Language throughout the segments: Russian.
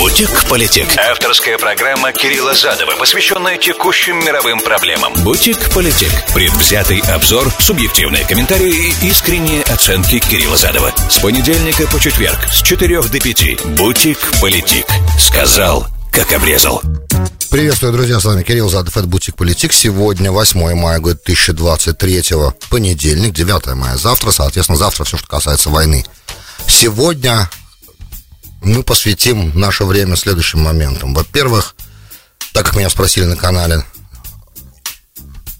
Бутик-политик. Авторская программа Кирилла Задова, посвященная текущим мировым проблемам. Бутик-политик. Предвзятый обзор, субъективные комментарии и искренние оценки Кирилла Задова. С понедельника по четверг с 4 до 5. Бутик-политик. Сказал, как обрезал. Приветствую, друзья, с вами Кирилл Задов, это Бутик Политик. Сегодня 8 мая, год 2023, понедельник, 9 мая. Завтра, соответственно, завтра все, что касается войны. Сегодня мы посвятим наше время следующим моментам. Во-первых, так как меня спросили на канале,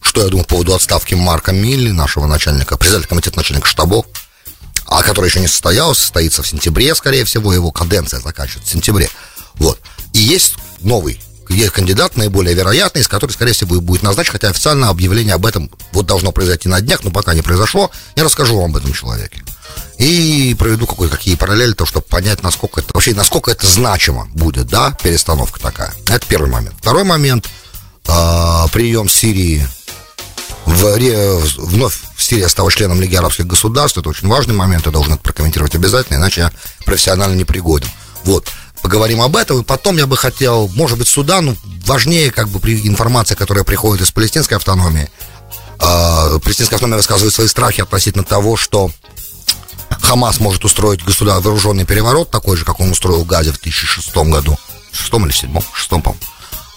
что я думаю по поводу отставки Марка Милли, нашего начальника, председателя комитета начальника штабов, а который еще не состоялся, состоится в сентябре, скорее всего, его каденция заканчивается в сентябре. Вот. И есть новый есть кандидат наиболее вероятный, из которого, скорее всего, будет назначен, хотя официально объявление об этом вот должно произойти на днях, но пока не произошло, я расскажу вам об этом человеке. И проведу какие параллели, то, чтобы понять, насколько это вообще, насколько это значимо будет, да, перестановка такая. Это первый момент. Второй момент, э, прием Сирии в, вновь в Сирии стала членом Лиги арабских государств, это очень важный момент, я должен это прокомментировать обязательно, иначе я профессионально не пригоден. Вот поговорим об этом. И потом я бы хотел, может быть, Судану важнее как бы информация, которая приходит из палестинской автономии. Э, палестинская автономия высказывает свои страхи относительно того, что Хамас может устроить государ... вооруженный переворот, такой же, как он устроил в Газе в 2006 году. В шестом или седьмом? В шестом, по-моему.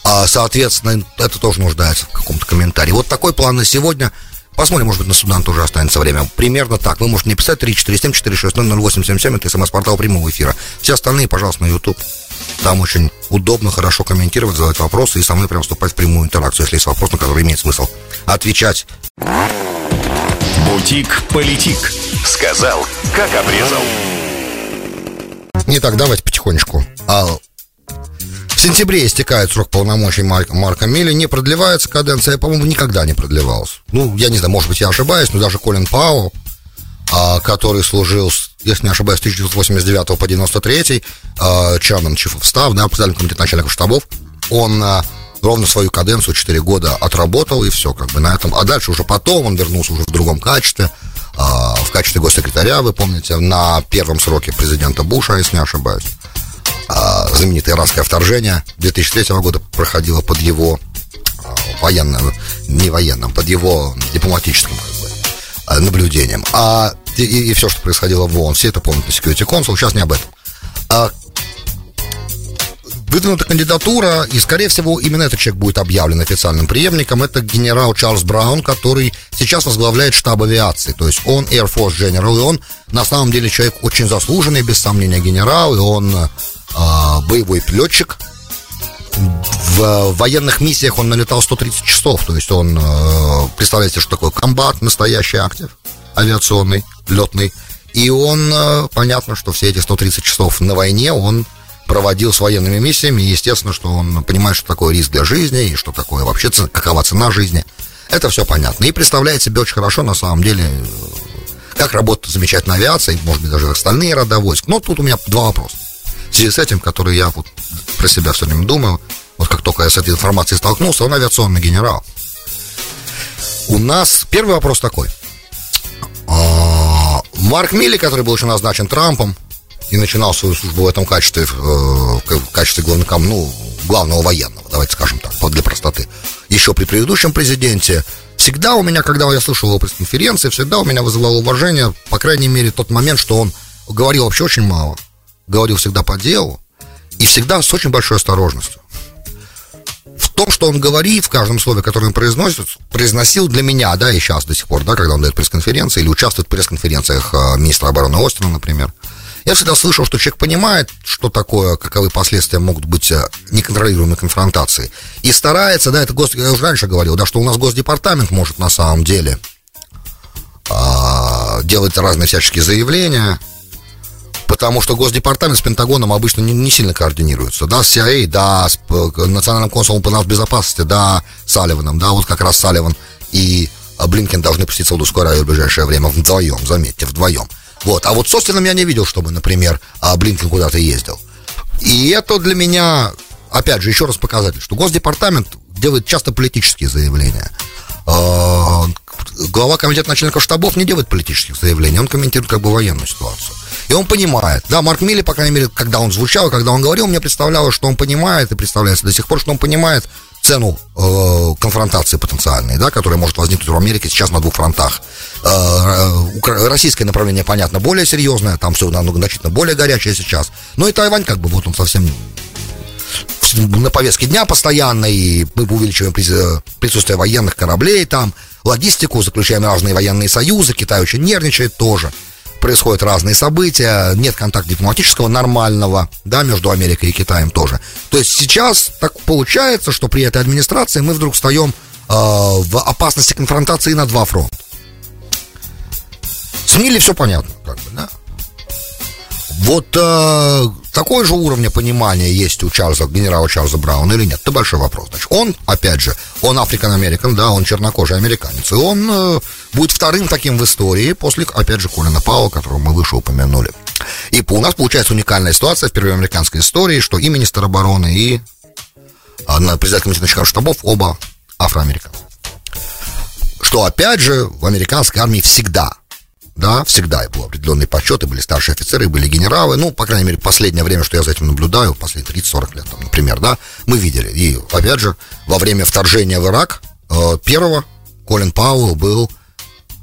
А, соответственно, это тоже нуждается в каком-то комментарии. Вот такой план на сегодня. Посмотрим, может быть, на Судан тоже останется время. Примерно так. Вы можете мне писать 347-460-0877, это смс-портал прямого эфира. Все остальные, пожалуйста, на YouTube. Там очень удобно, хорошо комментировать, задавать вопросы и со мной прям вступать в прямую интеракцию, если есть вопрос, на который имеет смысл отвечать. Бутик-политик. Сказал, как обрезал. Не так, давайте потихонечку. А сентябре истекает срок полномочий Марка, Марка Милли, не продлевается каденция, по-моему, никогда не продлевалась. Ну, я не знаю, может быть, я ошибаюсь, но даже Колин Пау, а, который служил, если не ошибаюсь, с 1989 по 93, а, Chairman Chief of Staff, да, председатель комитета начальников штабов, он а, ровно свою каденцию 4 года отработал, и все, как бы на этом. А дальше уже потом он вернулся уже в другом качестве, а, в качестве госсекретаря, вы помните, на первом сроке президента Буша, если не ошибаюсь а, знаменитое иракское вторжение 2003 года проходило под его а, военным, не военным, под его дипломатическим как бы, а, наблюдением. А и, и все, что происходило в ООН, все это помнят на Security Council, сейчас не об этом. А, выдвинута кандидатура, и, скорее всего, именно этот человек будет объявлен официальным преемником. Это генерал Чарльз Браун, который сейчас возглавляет штаб авиации. То есть он Air Force General, и он на самом деле человек очень заслуженный, без сомнения, генерал, и он а, боевой летчик. В военных миссиях он налетал 130 часов, то есть он, э, представляете, что такое комбат, настоящий актив, авиационный, летный. И он, э, понятно, что все эти 130 часов на войне он проводил с военными миссиями, и естественно, что он понимает, что такое риск для жизни, и что такое вообще, какова цена жизни. Это все понятно. И представляет себе очень хорошо, на самом деле, как работает замечательная авиация, может быть, даже остальные рода войск. Но тут у меня два вопроса в связи с этим, который я вот про себя все время думаю, вот как только я с этой информацией столкнулся, он авиационный генерал. У нас первый вопрос такой. А, Марк Милли, который был еще назначен Трампом и начинал свою службу в этом качестве, э, в качестве главного, ну, главного военного, давайте скажем так, для простоты, еще при предыдущем президенте, всегда у меня, когда я слышал его пресс-конференции, всегда у меня вызывало уважение, по крайней мере, тот момент, что он говорил вообще очень мало говорил всегда по делу и всегда с очень большой осторожностью. В том, что он говорит, в каждом слове, которое он произносит, произносил для меня, да, и сейчас до сих пор, да, когда он дает пресс-конференции или участвует в пресс-конференциях э, министра обороны Остина, например, я всегда слышал, что человек понимает, что такое, каковы последствия могут быть э, неконтролируемой конфронтации. И старается, да, это гос... я уже раньше говорил, да, что у нас Госдепартамент может на самом деле э, делать разные всяческие заявления, потому что Госдепартамент с Пентагоном обычно не, не сильно координируются. Да, с CIA, да, с Национальным консулом по безопасности, да, Салливаном, да, вот как раз Салливан и а, Блинкен должны посетить Саудовскую Аравию в ближайшее время вдвоем, заметьте, вдвоем. Вот, а вот с Остином я не видел, чтобы, например, а, Блинкен куда-то ездил. И это для меня, опять же, еще раз показатель, что Госдепартамент делает часто политические заявления. А, глава комитета начальников штабов не делает политических заявлений, он комментирует как бы военную ситуацию. И он понимает, да, Марк Милли, по крайней мере, когда он звучал, когда он говорил, мне представлялось, что он понимает, и представляется до сих пор, что он понимает цену э, конфронтации потенциальной, да, которая может возникнуть в Америке сейчас на двух фронтах. Э, российское направление, понятно, более серьезное, там все намного значительно более горячее сейчас. Но и Тайвань, как бы, вот он совсем на повестке дня постоянно, и мы увеличиваем э, присутствие военных кораблей там, логистику, заключаем разные военные союзы, Китай очень нервничает тоже происходят разные события, нет контакта дипломатического нормального, да, между Америкой и Китаем тоже. То есть сейчас так получается, что при этой администрации мы вдруг встаем э, в опасности конфронтации на два фронта. С все понятно, как бы, да. Вот э, такой же уровня понимания есть у Чарльза, генерала Чарльза Брауна или нет? Это большой вопрос. Значит, он, опять же, он африкан-американ, да, он чернокожий американец, и он э, будет вторым таким в истории после, опять же, Колина Пауэлла, которого мы выше упомянули. И у нас получается уникальная ситуация впервые в американской истории, что и министр обороны, и а, председатель комитета начальников штабов оба афроамериканцы. Что, опять же, в американской армии всегда да, всегда был определенный почет, и были старшие офицеры, и были генералы, ну, по крайней мере, последнее время, что я за этим наблюдаю, последние 30-40 лет, там, например, да, мы видели, и, опять же, во время вторжения в Ирак э, первого Колин Пауэлл был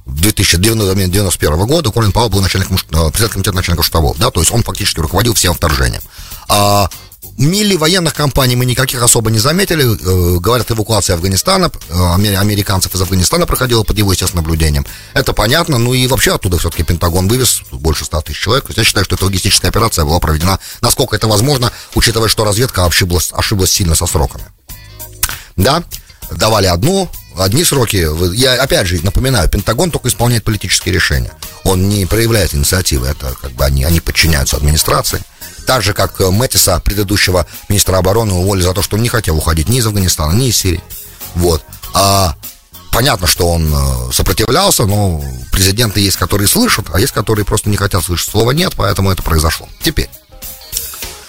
2091 года Колин Пауэлл был начальником, э, председателем комитета начальников штабов, да, то есть он фактически руководил всем вторжением. А Милли военных компаний мы никаких особо не заметили. Э, говорят, эвакуация Афганистана, э, американцев из Афганистана проходила под его, естественно, наблюдением. Это понятно. Ну и вообще оттуда все-таки Пентагон вывез больше 100 тысяч человек. Я считаю, что эта логистическая операция была проведена, насколько это возможно, учитывая, что разведка ошиблась, ошиблась сильно со сроками. Да, давали одну, одни сроки. Я опять же напоминаю, Пентагон только исполняет политические решения. Он не проявляет инициативы. Это как бы они, они подчиняются администрации. Так же, как э, Мэттиса, предыдущего министра обороны, уволили за то, что он не хотел уходить ни из Афганистана, ни из Сирии. Вот. А понятно, что он э, сопротивлялся, но президенты есть, которые слышат, а есть, которые просто не хотят слышать слова «нет», поэтому это произошло. Теперь,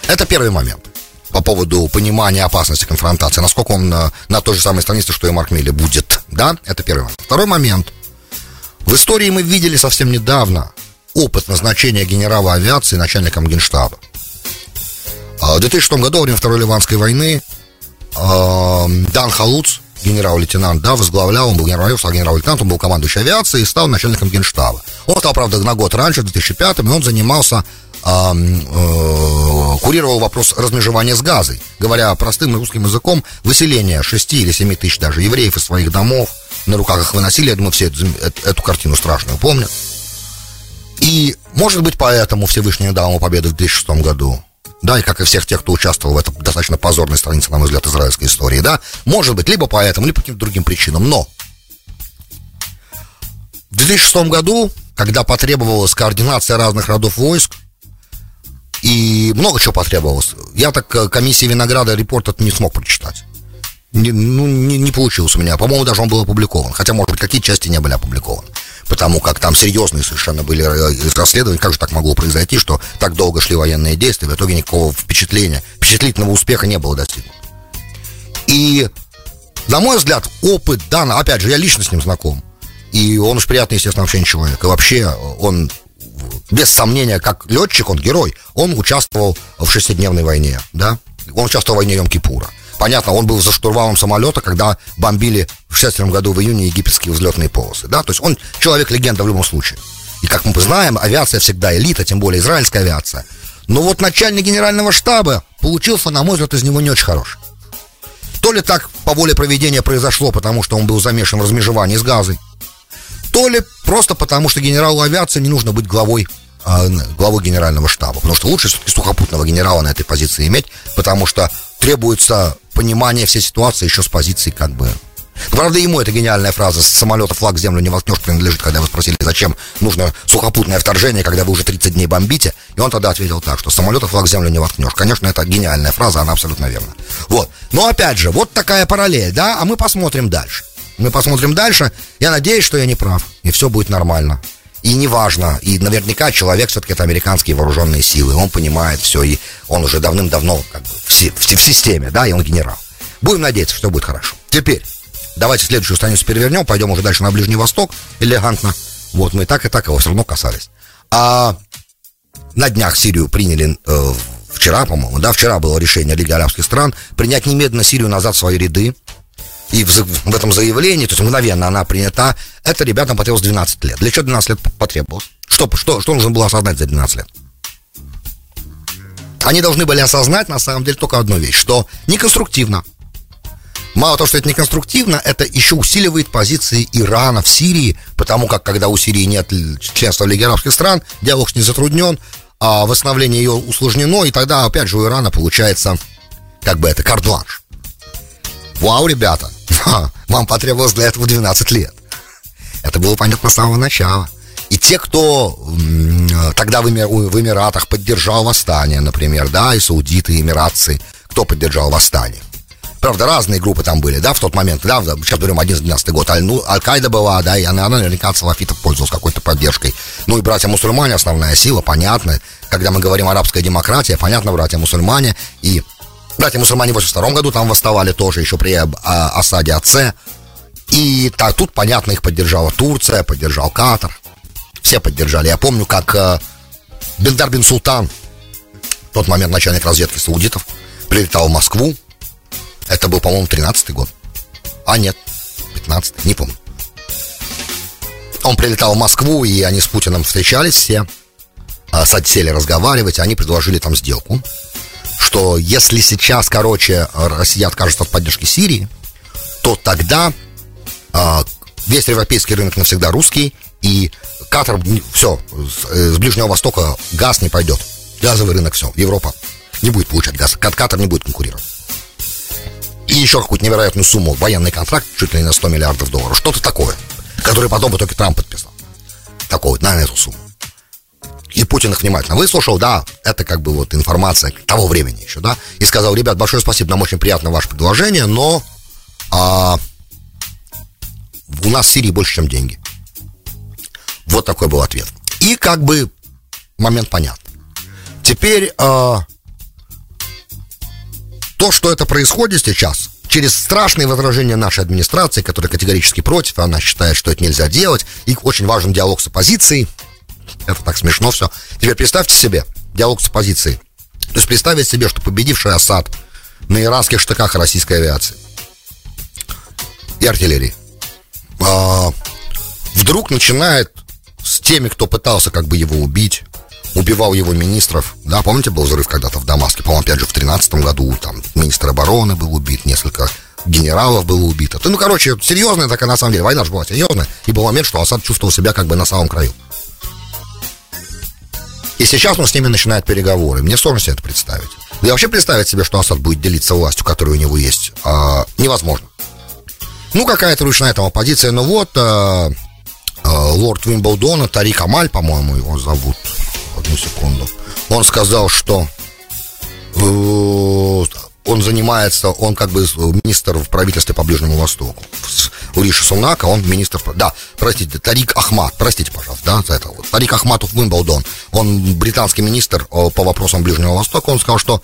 это первый момент по поводу понимания опасности конфронтации, насколько он на, э, на той же самой странице, что и Марк Милли будет, да, это первый момент. Второй момент. В истории мы видели совсем недавно опыт назначения генерала авиации начальником генштаба. А, в 2006 году, во время Второй Ливанской войны, а, Дан Халуц, генерал-лейтенант, да, возглавлял, он был генерал, стал генерал-лейтенантом, он был командующий авиацией и стал начальником генштаба. Он стал, правда, на год раньше, в 2005 и он занимался, э, э, курировал вопрос размежевания с газой, говоря простым русским языком, выселение 6 или 7 тысяч даже евреев из своих домов, на руках их выносили, я думаю, все эту, эту картину страшную помнят. И, может быть, поэтому Всевышний дал ему победу в 2006 году да, и как и всех тех, кто участвовал в этом достаточно позорной странице, на мой взгляд, израильской истории, да, может быть, либо поэтому, либо по каким-то другим причинам, но в 2006 году, когда потребовалась координация разных родов войск, и много чего потребовалось, я так э, комиссии Винограда репорт этот не смог прочитать. Не, ну, не, не получилось у меня. По-моему, даже он был опубликован. Хотя, может быть, какие части не были опубликованы потому как там серьезные совершенно были э, расследования, как же так могло произойти, что так долго шли военные действия, в итоге никакого впечатления, впечатлительного успеха не было достигнуто. И, на мой взгляд, опыт Дана, опять же, я лично с ним знаком, и он уж приятный, естественно, общение человек, и вообще он без сомнения, как летчик, он герой, он участвовал в шестидневной войне, да, он участвовал в войне Йом-Кипура. Понятно, он был за штурвалом самолета, когда бомбили в 63 году в июне египетские взлетные полосы. Да? То есть он человек-легенда в любом случае. И как мы знаем, авиация всегда элита, тем более израильская авиация. Но вот начальник генерального штаба получился, на мой взгляд, из него не очень хороший. То ли так по воле проведения произошло, потому что он был замешан в размежевании с газой, то ли просто потому, что генералу авиации не нужно быть главой э, главой генерального штаба. Потому что лучше все-таки сухопутного генерала на этой позиции иметь, потому что требуется понимание всей ситуации еще с позиции как бы Правда, ему эта гениальная фраза «с самолета флаг землю не воткнешь» принадлежит, когда вы спросили, зачем нужно сухопутное вторжение, когда вы уже 30 дней бомбите. И он тогда ответил так, что «с самолета флаг землю не воткнешь». Конечно, это гениальная фраза, она абсолютно верна. Вот. Но опять же, вот такая параллель, да, а мы посмотрим дальше. Мы посмотрим дальше. Я надеюсь, что я не прав, и все будет нормально. И неважно, и наверняка человек все-таки это американские вооруженные силы, он понимает все, и он уже давным-давно как бы в, в, в системе, да, и он генерал. Будем надеяться, что будет хорошо. Теперь, давайте следующую страницу перевернем, пойдем уже дальше на Ближний Восток, элегантно. Вот мы и так, и так его все равно касались. А на днях Сирию приняли э, вчера, по-моему, да, вчера было решение Лиги арабских стран принять немедленно Сирию назад в свои ряды. И в, в этом заявлении, то есть мгновенно она принята, это ребятам потребовалось 12 лет. Для чего 12 лет потребовалось? Что, что, что нужно было осознать за 12 лет? Они должны были осознать, на самом деле, только одну вещь, что неконструктивно. Мало того, что это неконструктивно, это еще усиливает позиции Ирана в Сирии, потому как, когда у Сирии нет членства в Лиге арабских стран, диалог с ней затруднен, а восстановление ее усложнено, и тогда, опять же, у Ирана получается, как бы это, карт-бланш. Вау, ребята, вам потребовалось для этого 12 лет. Это было понятно с самого начала. И те, кто тогда в, Эмир, в Эмиратах поддержал восстание, например, да, и саудиты, и эмиратцы, кто поддержал восстание? Правда, разные группы там были, да, в тот момент, да, сейчас говорим 11 год, Аль, ну, Аль-Каида была, да, и она, она наверняка от салафитов пользовалась какой-то поддержкой. Ну и братья-мусульмане, основная сила, понятно. Когда мы говорим арабская демократия, понятно, братья-мусульмане. И братья-мусульмане в 82 году там восставали тоже, еще при а, осаде АЦ. И так, тут, понятно, их поддержала Турция, поддержал Катар. Все поддержали. Я помню, как э, Бендар бин Султан, в тот момент начальник разведки саудитов, прилетал в Москву, это был, по-моему, 13-й год. А нет, 15 не помню. Он прилетал в Москву, и они с Путиным встречались все, а, сели разговаривать, они предложили там сделку, что если сейчас, короче, Россия откажется от поддержки Сирии, то тогда а, весь европейский рынок навсегда русский, и Катар, все, с Ближнего Востока газ не пойдет. Газовый рынок, все, Европа не будет получать газ. Катар не будет конкурировать и еще какую-то невероятную сумму, военный контракт чуть ли не на 100 миллиардов долларов, что-то такое, который потом в итоге Трамп подписал. Такой на эту сумму. И Путин их внимательно выслушал, да, это как бы вот информация того времени еще, да, и сказал, ребят, большое спасибо, нам очень приятно ваше предложение, но а, у нас в Сирии больше, чем деньги. Вот такой был ответ. И как бы момент понятен. Теперь а, то, что это происходит сейчас, через страшные возражения нашей администрации, которая категорически против, она считает, что это нельзя делать, и очень важен диалог с оппозицией. Это так смешно все. Теперь представьте себе диалог с оппозицией. То есть представить себе, что победивший Асад на иранских штыках российской авиации и артиллерии а, вдруг начинает с теми, кто пытался как бы его убить, убивал его министров. Да, помните, был взрыв когда-то в Дамаске, по-моему, опять же, в 13 году, там, министр обороны был убит, несколько генералов было убито. Ну, короче, серьезная такая, на самом деле, война же была серьезная, и был момент, что Асад чувствовал себя как бы на самом краю. И сейчас он с ними начинает переговоры. Мне сложно себе это представить. Да и вообще представить себе, что Асад будет делиться властью, которая у него есть, а, невозможно. Ну, какая-то ручная там оппозиция, но вот а, а, лорд Вимблдона, Тарик Амаль, по-моему, его зовут, одну секунду. Он сказал, что э, он занимается, он как бы министр в правительстве по Ближнему Востоку. У Риши Сунака он министр... Да, простите, Тарик Ахмат, простите, пожалуйста, да, за это вот. Тарик Ахматов Вимблдон, он британский министр э, по вопросам Ближнего Востока, он сказал, что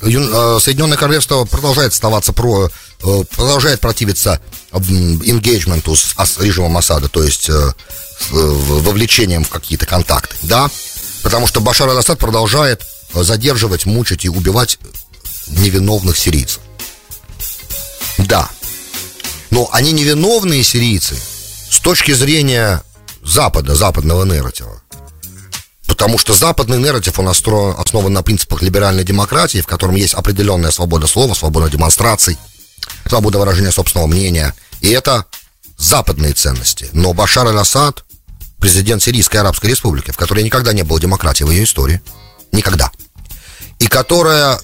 э, Соединенное Королевство продолжает оставаться про, продолжает противиться engagement с режимом Асада, то есть вовлечением в какие-то контакты, да, Потому что Башар аль-Асад продолжает э, задерживать, мучить и убивать невиновных сирийцев. Да. Но они невиновные сирийцы с точки зрения Запада, западного нарратива. Потому что западный нарратив, он основан на принципах либеральной демократии, в котором есть определенная свобода слова, свобода демонстраций, свобода выражения собственного мнения. И это западные ценности. Но Башар аль-Асад президент Сирийской Арабской Республики, в которой никогда не было демократии в ее истории. Никогда. И которая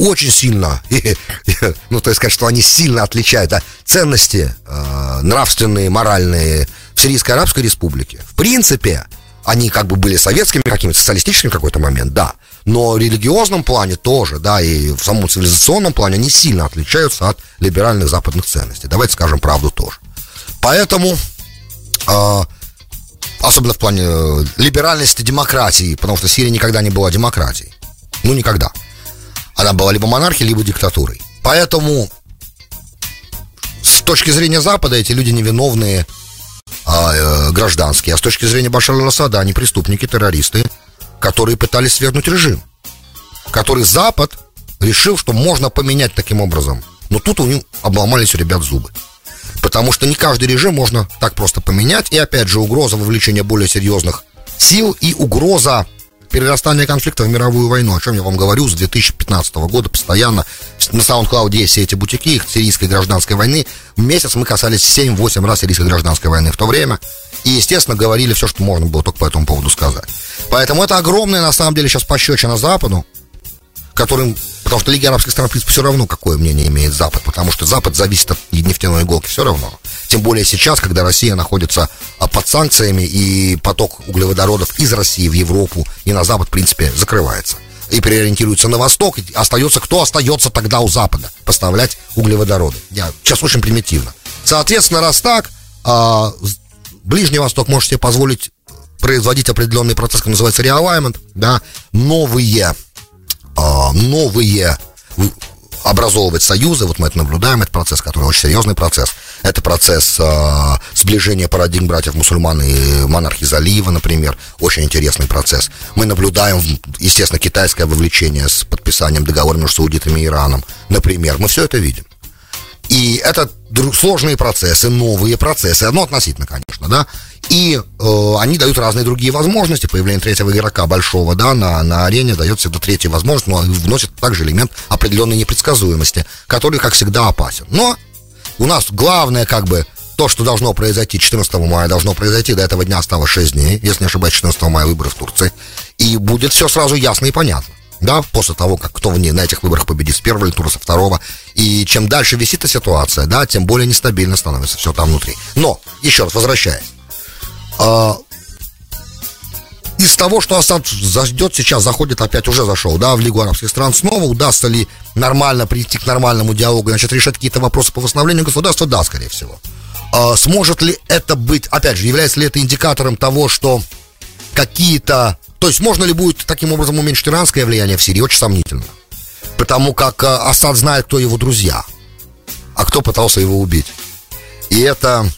очень сильно, ну, то есть сказать, что они сильно отличают да, ценности э, нравственные, моральные в Сирийской Арабской Республике. В принципе, они как бы были советскими какими-то, социалистическими в какой-то момент, да. Но в религиозном плане тоже, да, и в самом цивилизационном плане они сильно отличаются от либеральных западных ценностей. Давайте скажем правду тоже. Поэтому э, особенно в плане э, либеральности демократии, потому что Сирия никогда не была демократией. Ну, никогда. Она была либо монархией, либо диктатурой. Поэтому с, точки зрения Запада эти люди невиновные а, э, гражданские, а с точки зрения Башара Асада они преступники, террористы, которые пытались свергнуть режим. Который Запад решил, что можно поменять таким образом. Но тут у них обломались у ребят зубы. Потому что не каждый режим можно так просто поменять. И опять же, угроза вовлечения более серьезных сил и угроза перерастания конфликта в мировую войну, о чем я вам говорю с 2015 года постоянно. На SoundCloud есть все эти бутики их сирийской гражданской войны. В месяц мы касались 7-8 раз сирийской гражданской войны в то время. И, естественно, говорили все, что можно было только по этому поводу сказать. Поэтому это огромная, на самом деле, сейчас пощечина Западу, которым Потому что Лига арабских стран, в принципе, все равно, какое мнение имеет Запад, потому что Запад зависит от нефтяной иголки все равно. Тем более сейчас, когда Россия находится а, под санкциями, и поток углеводородов из России в Европу и на Запад, в принципе, закрывается. И переориентируется на восток, и остается, кто остается тогда у Запада? Поставлять углеводороды. Я сейчас очень примитивно. Соответственно, раз так, а, Ближний Восток может себе позволить производить определенный процесс, который называется realignment, да, новые а, новые образовывать союзы, вот мы это наблюдаем, это процесс, который очень серьезный процесс. Это процесс э, сближения парадигм братьев-мусульман и монархии залива, например. Очень интересный процесс. Мы наблюдаем, естественно, китайское вовлечение с подписанием договора между саудитами и Ираном, например. Мы все это видим. И это сложные процессы, новые процессы, одно относительно, конечно, да. И э, они дают разные другие возможности. Появление третьего игрока большого, да, на, на арене дает всегда третью возможность, но вносит также элемент определенной непредсказуемости, который, как всегда, опасен. Но у нас главное, как бы, то, что должно произойти 14 мая, должно произойти. До этого дня осталось 6 дней, если не ошибаюсь, 14 мая выборы в Турции. И будет все сразу ясно и понятно. Да, после того, как кто в ней на этих выборах победит с первого тура, со второго. И чем дальше висит эта ситуация, да, тем более нестабильно становится все там внутри. Но, еще раз возвращаясь, а, из того, что Асад заждет сейчас, заходит опять, уже зашел, да, в Лигу арабских стран, снова удастся ли нормально прийти к нормальному диалогу, значит, решать какие-то вопросы по восстановлению государства, да, скорее всего. А, сможет ли это быть, опять же, является ли это индикатором того, что какие-то, то есть можно ли будет таким образом уменьшить иранское влияние в Сирии, очень сомнительно. Потому как а, Асад знает, кто его друзья, а кто пытался его убить. И это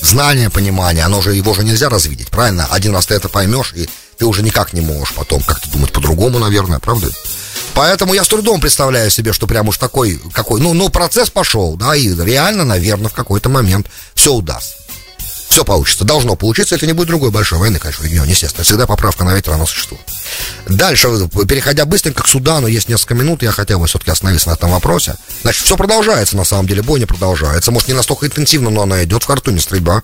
знание, понимание, оно же, его же нельзя развидеть, правильно? Один раз ты это поймешь, и ты уже никак не можешь потом как-то думать по-другому, наверное, правда? Поэтому я с трудом представляю себе, что прям уж такой, какой, ну, ну, процесс пошел, да, и реально, наверное, в какой-то момент все удастся. Все получится. Должно получиться, это не будет другой большой войны, конечно, в регионе, естественно. Всегда поправка на ветер, она существует. Дальше, переходя быстренько к Судану, есть несколько минут, я хотел бы все-таки остановиться на этом вопросе. Значит, все продолжается, на самом деле, бойня продолжается. Может, не настолько интенсивно, но она идет в Хартуме стрельба.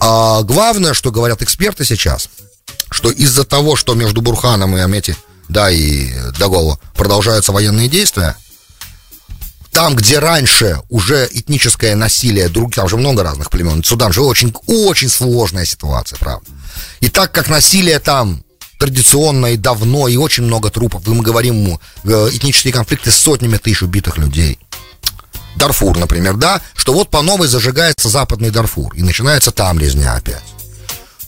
А главное, что говорят эксперты сейчас, что из-за того, что между Бурханом и Амети, да, и Даголо продолжаются военные действия, там, где раньше уже этническое насилие, друг, там же много разных племен, Судан же очень, очень сложная ситуация, правда. И так как насилие там традиционно и давно, и очень много трупов, и мы говорим э, этнические конфликты с сотнями тысяч убитых людей. Дарфур, например, да, что вот по новой зажигается западный Дарфур, и начинается там резня опять.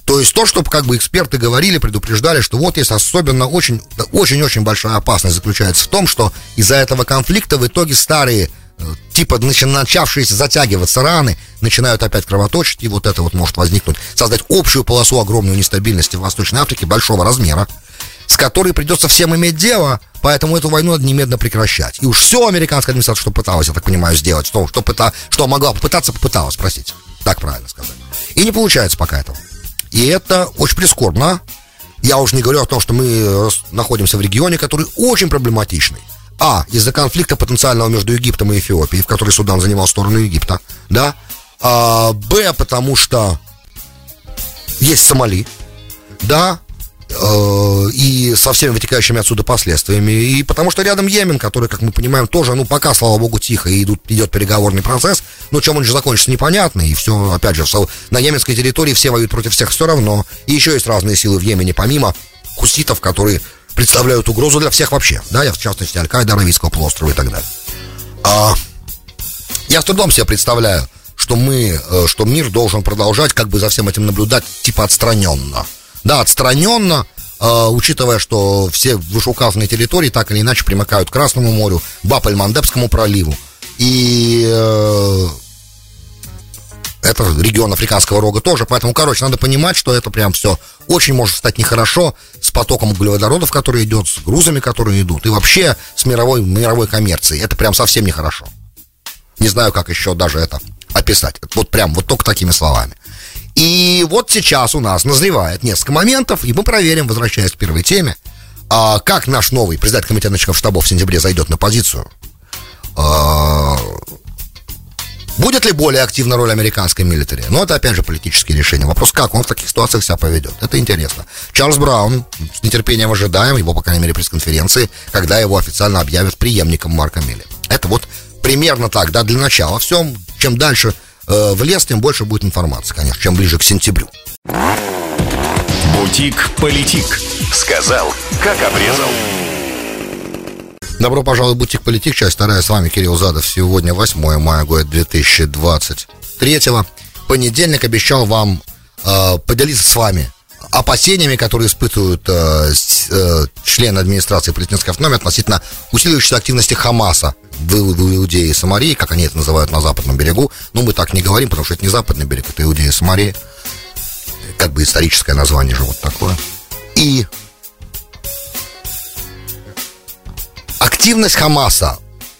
То есть то, что как бы эксперты говорили, предупреждали, что вот есть особенно очень, очень-очень большая опасность заключается в том, что из-за этого конфликта в итоге старые э, типа начавшиеся затягиваться раны начинают опять кровоточить, и вот это вот может возникнуть, создать общую полосу огромной нестабильности в Восточной Африке большого размера, с которой придется всем иметь дело, поэтому эту войну надо немедленно прекращать. И уж все американская администрация, что пыталась, я так понимаю, сделать, что, что, пыта, что могла попытаться, попыталась, простите, так правильно сказать. И не получается пока этого. И это очень прискорбно. Я уже не говорю о том, что мы э, находимся в регионе, который очень проблематичный. А, из-за конфликта потенциального между Египтом и Эфиопией, в которой Судан занимал сторону Египта, да. А, Б, потому что есть Сомали, да, Э, и со всеми вытекающими отсюда последствиями. И потому что рядом Йемен, который, как мы понимаем, тоже, ну, пока, слава богу, тихо, и идут, идет переговорный процесс, но чем он же закончится, непонятно, и все, опять же, на йеменской территории все воюют против всех все равно, и еще есть разные силы в Йемене, помимо хуситов, которые представляют угрозу для всех вообще, да, я в частности, Аль-Каида, Аравийского полуострова и так далее. А, я с трудом себе представляю, что мы, э, что мир должен продолжать как бы за всем этим наблюдать, типа отстраненно. Да, отстраненно, э, учитывая, что все вышеуказанные территории так или иначе примыкают к Красному морю, Баб-эль-Мандебскому проливу. И э, это регион Африканского рога тоже, поэтому, короче, надо понимать, что это прям все очень может стать нехорошо с потоком углеводородов, который идет, с грузами, которые идут, и вообще с мировой, мировой коммерцией. Это прям совсем нехорошо. Не знаю, как еще даже это описать. Вот прям вот только такими словами. И вот сейчас у нас назревает несколько моментов, и мы проверим, возвращаясь к первой теме, а, как наш новый председатель комитета начальников штабов в сентябре зайдет на позицию. А, будет ли более активна роль американской милитари? Но это, опять же, политические решения. Вопрос, как он в таких ситуациях себя поведет. Это интересно. Чарльз Браун, с нетерпением ожидаем его, по крайней мере, пресс-конференции, когда его официально объявят преемником Марка Милли. Это вот примерно так, да, для начала. Все, чем дальше э, в лес, тем больше будет информации, конечно, чем ближе к сентябрю. Бутик-политик. Сказал, как обрезал. Добро пожаловать в Бутик Политик, часть вторая. С вами Кирилл Задов. Сегодня 8 мая года 2023. Понедельник обещал вам э, поделиться с вами опасениями, которые испытывают э, э, члены администрации палестинской автономии относительно усиливающейся активности Хамаса в, в Иудее и Самарии, как они это называют на западном берегу. Но мы так не говорим, потому что это не западный берег, это Иудея и Самария. Как бы историческое название же вот такое. И активность Хамаса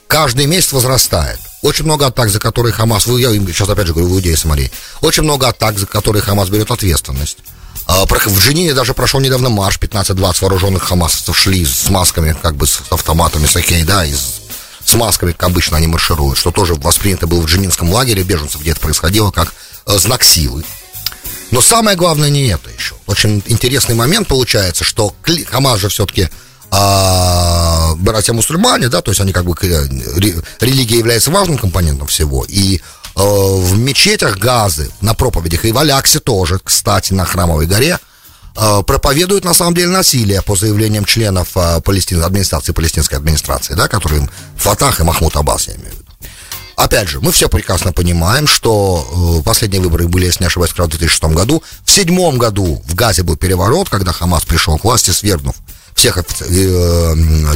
каждый месяц возрастает. Очень много атак, за которые Хамас, я сейчас опять же говорю, в Иудее Самарии, очень много атак, за которые Хамас берет ответственность. А, в Женине даже прошел недавно марш, 15-20 вооруженных хамасовцев шли с масками, как бы с автоматами, с окей, да, и с, масками, как обычно они маршируют, что тоже воспринято было в Дженинском лагере беженцев, где это происходило, как э, знак силы. Но самое главное не это еще. Очень интересный момент получается, что Хамас же все-таки а, братья мусульмане, да, то есть они как бы религия является важным компонентом всего, и Э, в мечетях Газы, на проповедях, и в Аляксе тоже, кстати, на Храмовой горе, э, проповедуют на самом деле насилие по заявлениям членов э, Палестин, администрации, палестинской администрации, да, которые Фатах и Махмуд Аббас, я имею в виду. Опять же, мы все прекрасно понимаем, что последние выборы были, если не ошибаюсь, в 2006 году. В седьмом году в Газе был переворот, когда Хамас пришел к власти, свергнув всех э,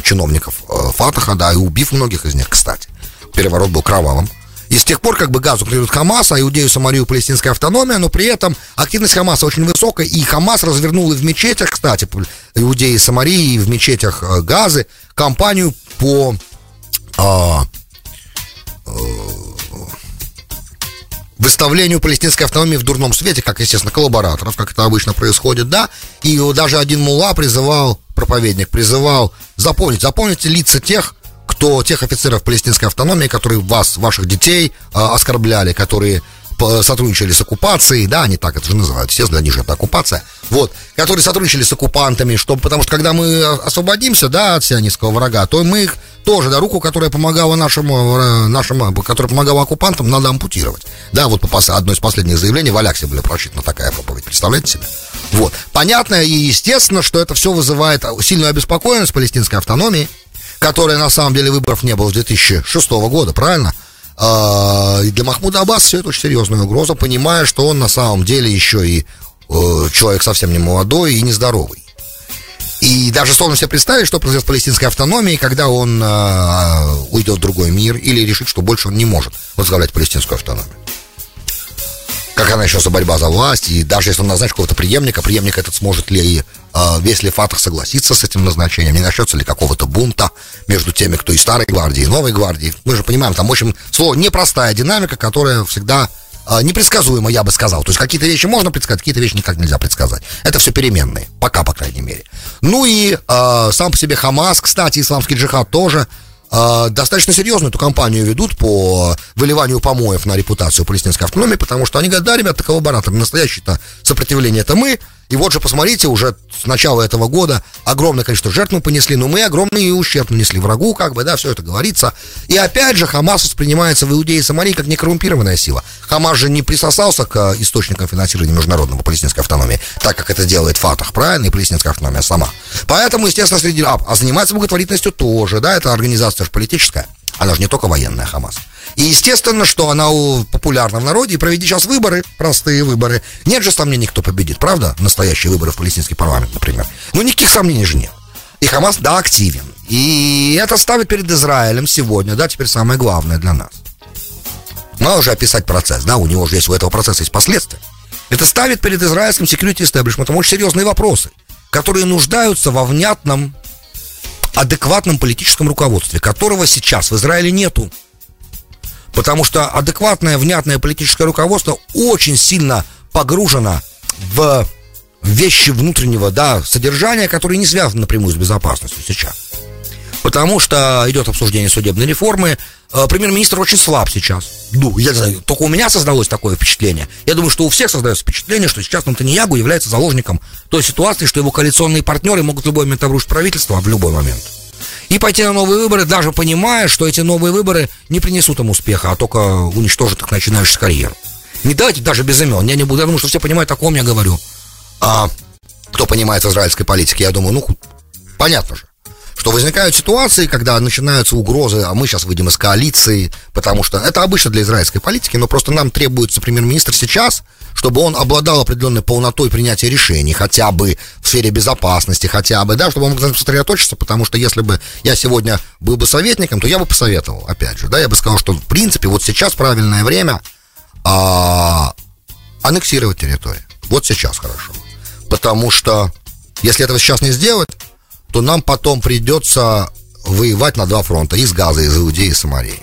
чиновников э, Фатаха, да, и убив многих из них, кстати. Переворот был кровавым. И с тех пор как бы Газу контролирует Хамас, а Иудею, Самарию, палестинская автономия, но при этом активность Хамаса очень высокая, и Хамас развернул и в мечетях, кстати, Иудеи, Самарии, и в мечетях э, Газы кампанию по а, а, выставлению палестинской автономии в дурном свете, как, естественно, коллабораторов, как это обычно происходит, да, и даже один мула призывал, проповедник призывал запомнить, запомните лица тех, кто тех офицеров палестинской автономии, которые вас, ваших детей э, оскорбляли, которые сотрудничали с оккупацией, да, они так это же называют, естественно, они же это оккупация, вот, которые сотрудничали с оккупантами, чтобы, потому что когда мы освободимся, да, от сионистского врага, то мы их тоже, да, руку, которая помогала нашему, э, нашему, которая помогала оккупантам, надо ампутировать. Да, вот по одно из последних заявлений в Аляксе были прочитана такая проповедь, представляете себе? Вот. Понятно и естественно, что это все вызывает сильную обеспокоенность палестинской автономии, которой на самом деле выборов не было с 2006 года, правильно? А, и для Махмуда Аббаса все это очень серьезная угроза, понимая, что он на самом деле еще и э, человек совсем не молодой и нездоровый. И даже сложно себе представить, что произойдет с палестинской автономией, когда он э, уйдет в другой мир или решит, что больше он не может возглавлять палестинскую автономию как она еще за борьба за власть, и даже если он назначит какого-то преемника, преемник этот сможет ли, и, э, весь ли Фатах согласиться с этим назначением, не начнется ли какого-то бунта между теми, кто из старой гвардии, и новой гвардии. Мы же понимаем, там очень слово непростая динамика, которая всегда э, непредсказуема, я бы сказал. То есть какие-то вещи можно предсказать, какие-то вещи никак нельзя предсказать. Это все переменные, пока, по крайней мере. Ну и э, сам по себе Хамас, кстати, исламский джихад тоже достаточно серьезную эту кампанию ведут по выливанию помоев на репутацию палестинской автономии, потому что они говорят, да, ребята, коллабораторы, настоящее-то сопротивление это мы, и вот же, посмотрите, уже с начала этого года огромное количество жертв мы понесли, но мы огромный ущерб нанесли врагу, как бы, да, все это говорится. И опять же, Хамас воспринимается в Иудее и Самарии как некоррумпированная сила. Хамас же не присосался к источникам финансирования международного палестинской автономии, так как это делает Фатах, правильно, и палестинская автономия сама. Поэтому, естественно, среди... А, а занимается благотворительностью тоже, да, это организация же политическая. Она же не только военная Хамас. И естественно, что она популярна в народе. И проведи сейчас выборы, простые выборы. Нет же сомнений, кто победит, правда? Настоящие выборы в палестинский парламент, например. Ну, никаких сомнений же нет. И Хамас, да, активен. И это ставит перед Израилем сегодня, да, теперь самое главное для нас. Мало уже описать процесс, да, у него же есть, у этого процесса есть последствия. Это ставит перед израильским security establishment очень серьезные вопросы, которые нуждаются во внятном, адекватном политическом руководстве, которого сейчас в Израиле нету. Потому что адекватное, внятное политическое руководство очень сильно погружено в вещи внутреннего да, содержания, которые не связаны напрямую с безопасностью сейчас. Потому что идет обсуждение судебной реформы. Э, премьер-министр очень слаб сейчас. Ну, я знаю, только у меня создалось такое впечатление. Я думаю, что у всех создается впечатление, что сейчас Натаньягу является заложником той ситуации, что его коалиционные партнеры могут в любой момент обрушить правительство, а в любой момент. И пойти на новые выборы, даже понимая, что эти новые выборы не принесут им успеха, а только уничтожат их начинающую карьеру. Не давайте даже без имен. Я не буду, я думаю, что все понимают, о ком я говорю. А кто понимает израильской политике, я думаю, ну, понятно же что возникают ситуации, когда начинаются угрозы, а мы сейчас выйдем из коалиции, потому что это обычно для израильской политики, но просто нам требуется премьер-министр сейчас, чтобы он обладал определенной полнотой принятия решений, хотя бы в сфере безопасности, хотя бы, да, чтобы он мог сосредоточиться, потому что если бы я сегодня был бы советником, то я бы посоветовал, опять же, да, я бы сказал, что в принципе вот сейчас правильное время а, аннексировать территорию. Вот сейчас хорошо. Потому что если этого сейчас не сделать, то нам потом придется воевать на два фронта, из Газа, из Иудеи, и Самарии.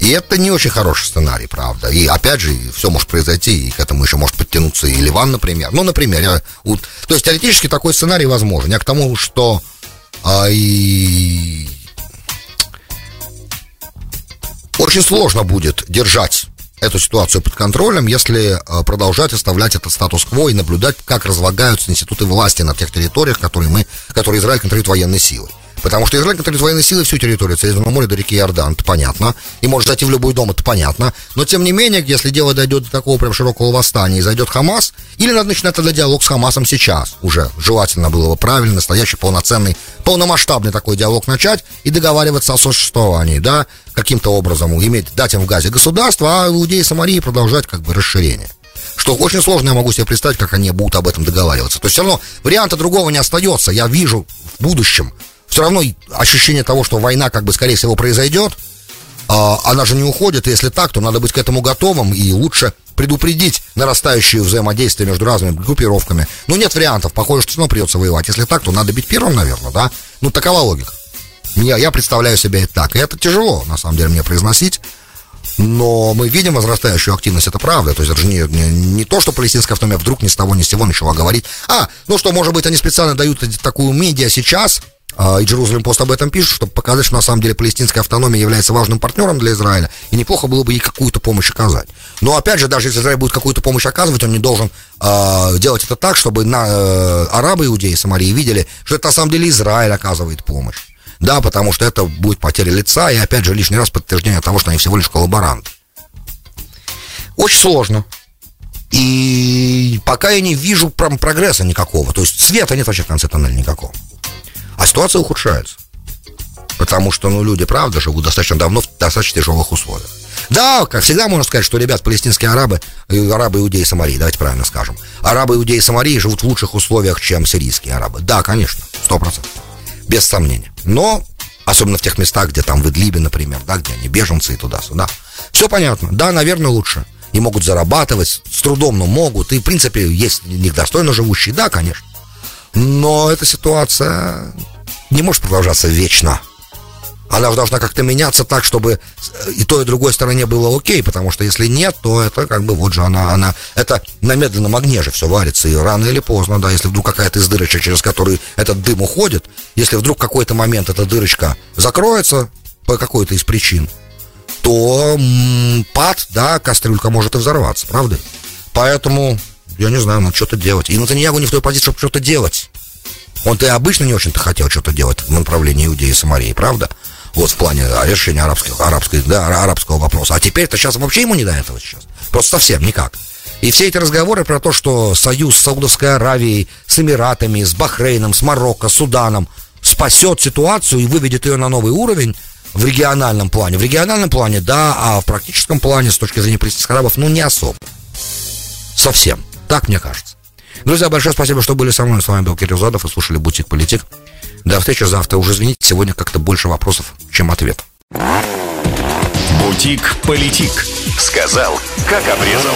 И это не очень хороший сценарий, правда. И опять же, все может произойти, и к этому еще может подтянуться и Ливан, например. Ну, например, я, вот, то есть теоретически такой сценарий возможен. Я к тому, что а, и очень сложно будет держать эту ситуацию под контролем, если э, продолжать оставлять этот статус-кво и наблюдать, как разлагаются институты власти на тех территориях, которые, мы, которые Израиль контролирует военной силой. Потому что Израиль контролирует военные силы всю территорию Средиземного моря до реки Иордан, это понятно. И может зайти в любой дом, это понятно. Но тем не менее, если дело дойдет до такого прям широкого восстания и зайдет Хамас, или надо начинать тогда диалог с Хамасом сейчас уже. Желательно было бы правильно, настоящий, полноценный, полномасштабный такой диалог начать и договариваться о существовании, да, каким-то образом иметь, дать им в Газе государство, а иудеи Самарии продолжать как бы расширение что очень сложно я могу себе представить, как они будут об этом договариваться. То есть все равно варианта другого не остается. Я вижу в будущем все равно ощущение того, что война, как бы, скорее всего, произойдет, а, она же не уходит, и если так, то надо быть к этому готовым, и лучше предупредить нарастающее взаимодействие между разными группировками. Ну, нет вариантов, похоже, что все равно придется воевать. Если так, то надо бить первым, наверное, да? Ну, такова логика. Я, я представляю себе это так. И это тяжело, на самом деле, мне произносить. Но мы видим возрастающую активность, это правда. То есть это же не, не, не то, что палестинская автономия вдруг ни с того ни с сего начала говорить. А, ну что, может быть, они специально дают такую медиа сейчас, и Jerusalem Post об этом пишет, чтобы показать, что на самом деле палестинская автономия является важным партнером для Израиля, и неплохо было бы ей какую-то помощь оказать. Но опять же, даже если Израиль будет какую-то помощь оказывать, он не должен э, делать это так, чтобы на, э, арабы, иудеи Самарии видели, что это на самом деле Израиль оказывает помощь. Да, потому что это будет потеря лица, и опять же лишний раз подтверждение того, что они всего лишь коллаборанты. Очень сложно. И пока я не вижу прям прогресса никакого. То есть света нет вообще в конце тоннеля никакого. А ситуация ухудшается. Потому что, ну, люди, правда, живут достаточно давно в достаточно тяжелых условиях. Да, как всегда можно сказать, что, ребят, палестинские арабы, э, арабы, иудеи, Самарии, давайте правильно скажем. Арабы, иудеи, Самарии живут в лучших условиях, чем сирийские арабы. Да, конечно, сто процентов. Без сомнения. Но, особенно в тех местах, где там в Идлибе, например, да, где они беженцы и туда-сюда. Все понятно. Да, наверное, лучше. И могут зарабатывать, с трудом, но могут. И, в принципе, есть них достойно живущие, да, конечно. Но эта ситуация не может продолжаться вечно. Она должна как-то меняться так, чтобы и той, и другой стороне было окей, потому что если нет, то это как бы вот же она, она, это на медленном огне же все варится, и рано или поздно, да, если вдруг какая-то из дырочек, через которую этот дым уходит, если вдруг какой-то момент эта дырочка закроется по какой-то из причин, то м, пад, да, кастрюлька может и взорваться, правда? Поэтому я не знаю, надо что-то делать. И Натаньягу не в той позиции, чтобы что-то делать. Он-то и обычно не очень-то хотел что-то делать в направлении Иудеи и Самарии, правда? Вот в плане решения арабского, арабской, да, арабского вопроса. А теперь-то сейчас вообще ему не до этого сейчас. Просто совсем никак. И все эти разговоры про то, что союз с Саудовской Аравией, с Эмиратами, с Бахрейном, с Марокко, с Суданом спасет ситуацию и выведет ее на новый уровень в региональном плане. В региональном плане, да, а в практическом плане, с точки зрения палестинских арабов, ну, не особо. Совсем. Так мне кажется. Друзья, большое спасибо, что были со мной. С вами был Кирилл Задов и слушали «Бутик Политик». До встречи завтра. Уже извините, сегодня как-то больше вопросов, чем ответов. Бутик-политик. Сказал, как обрезал.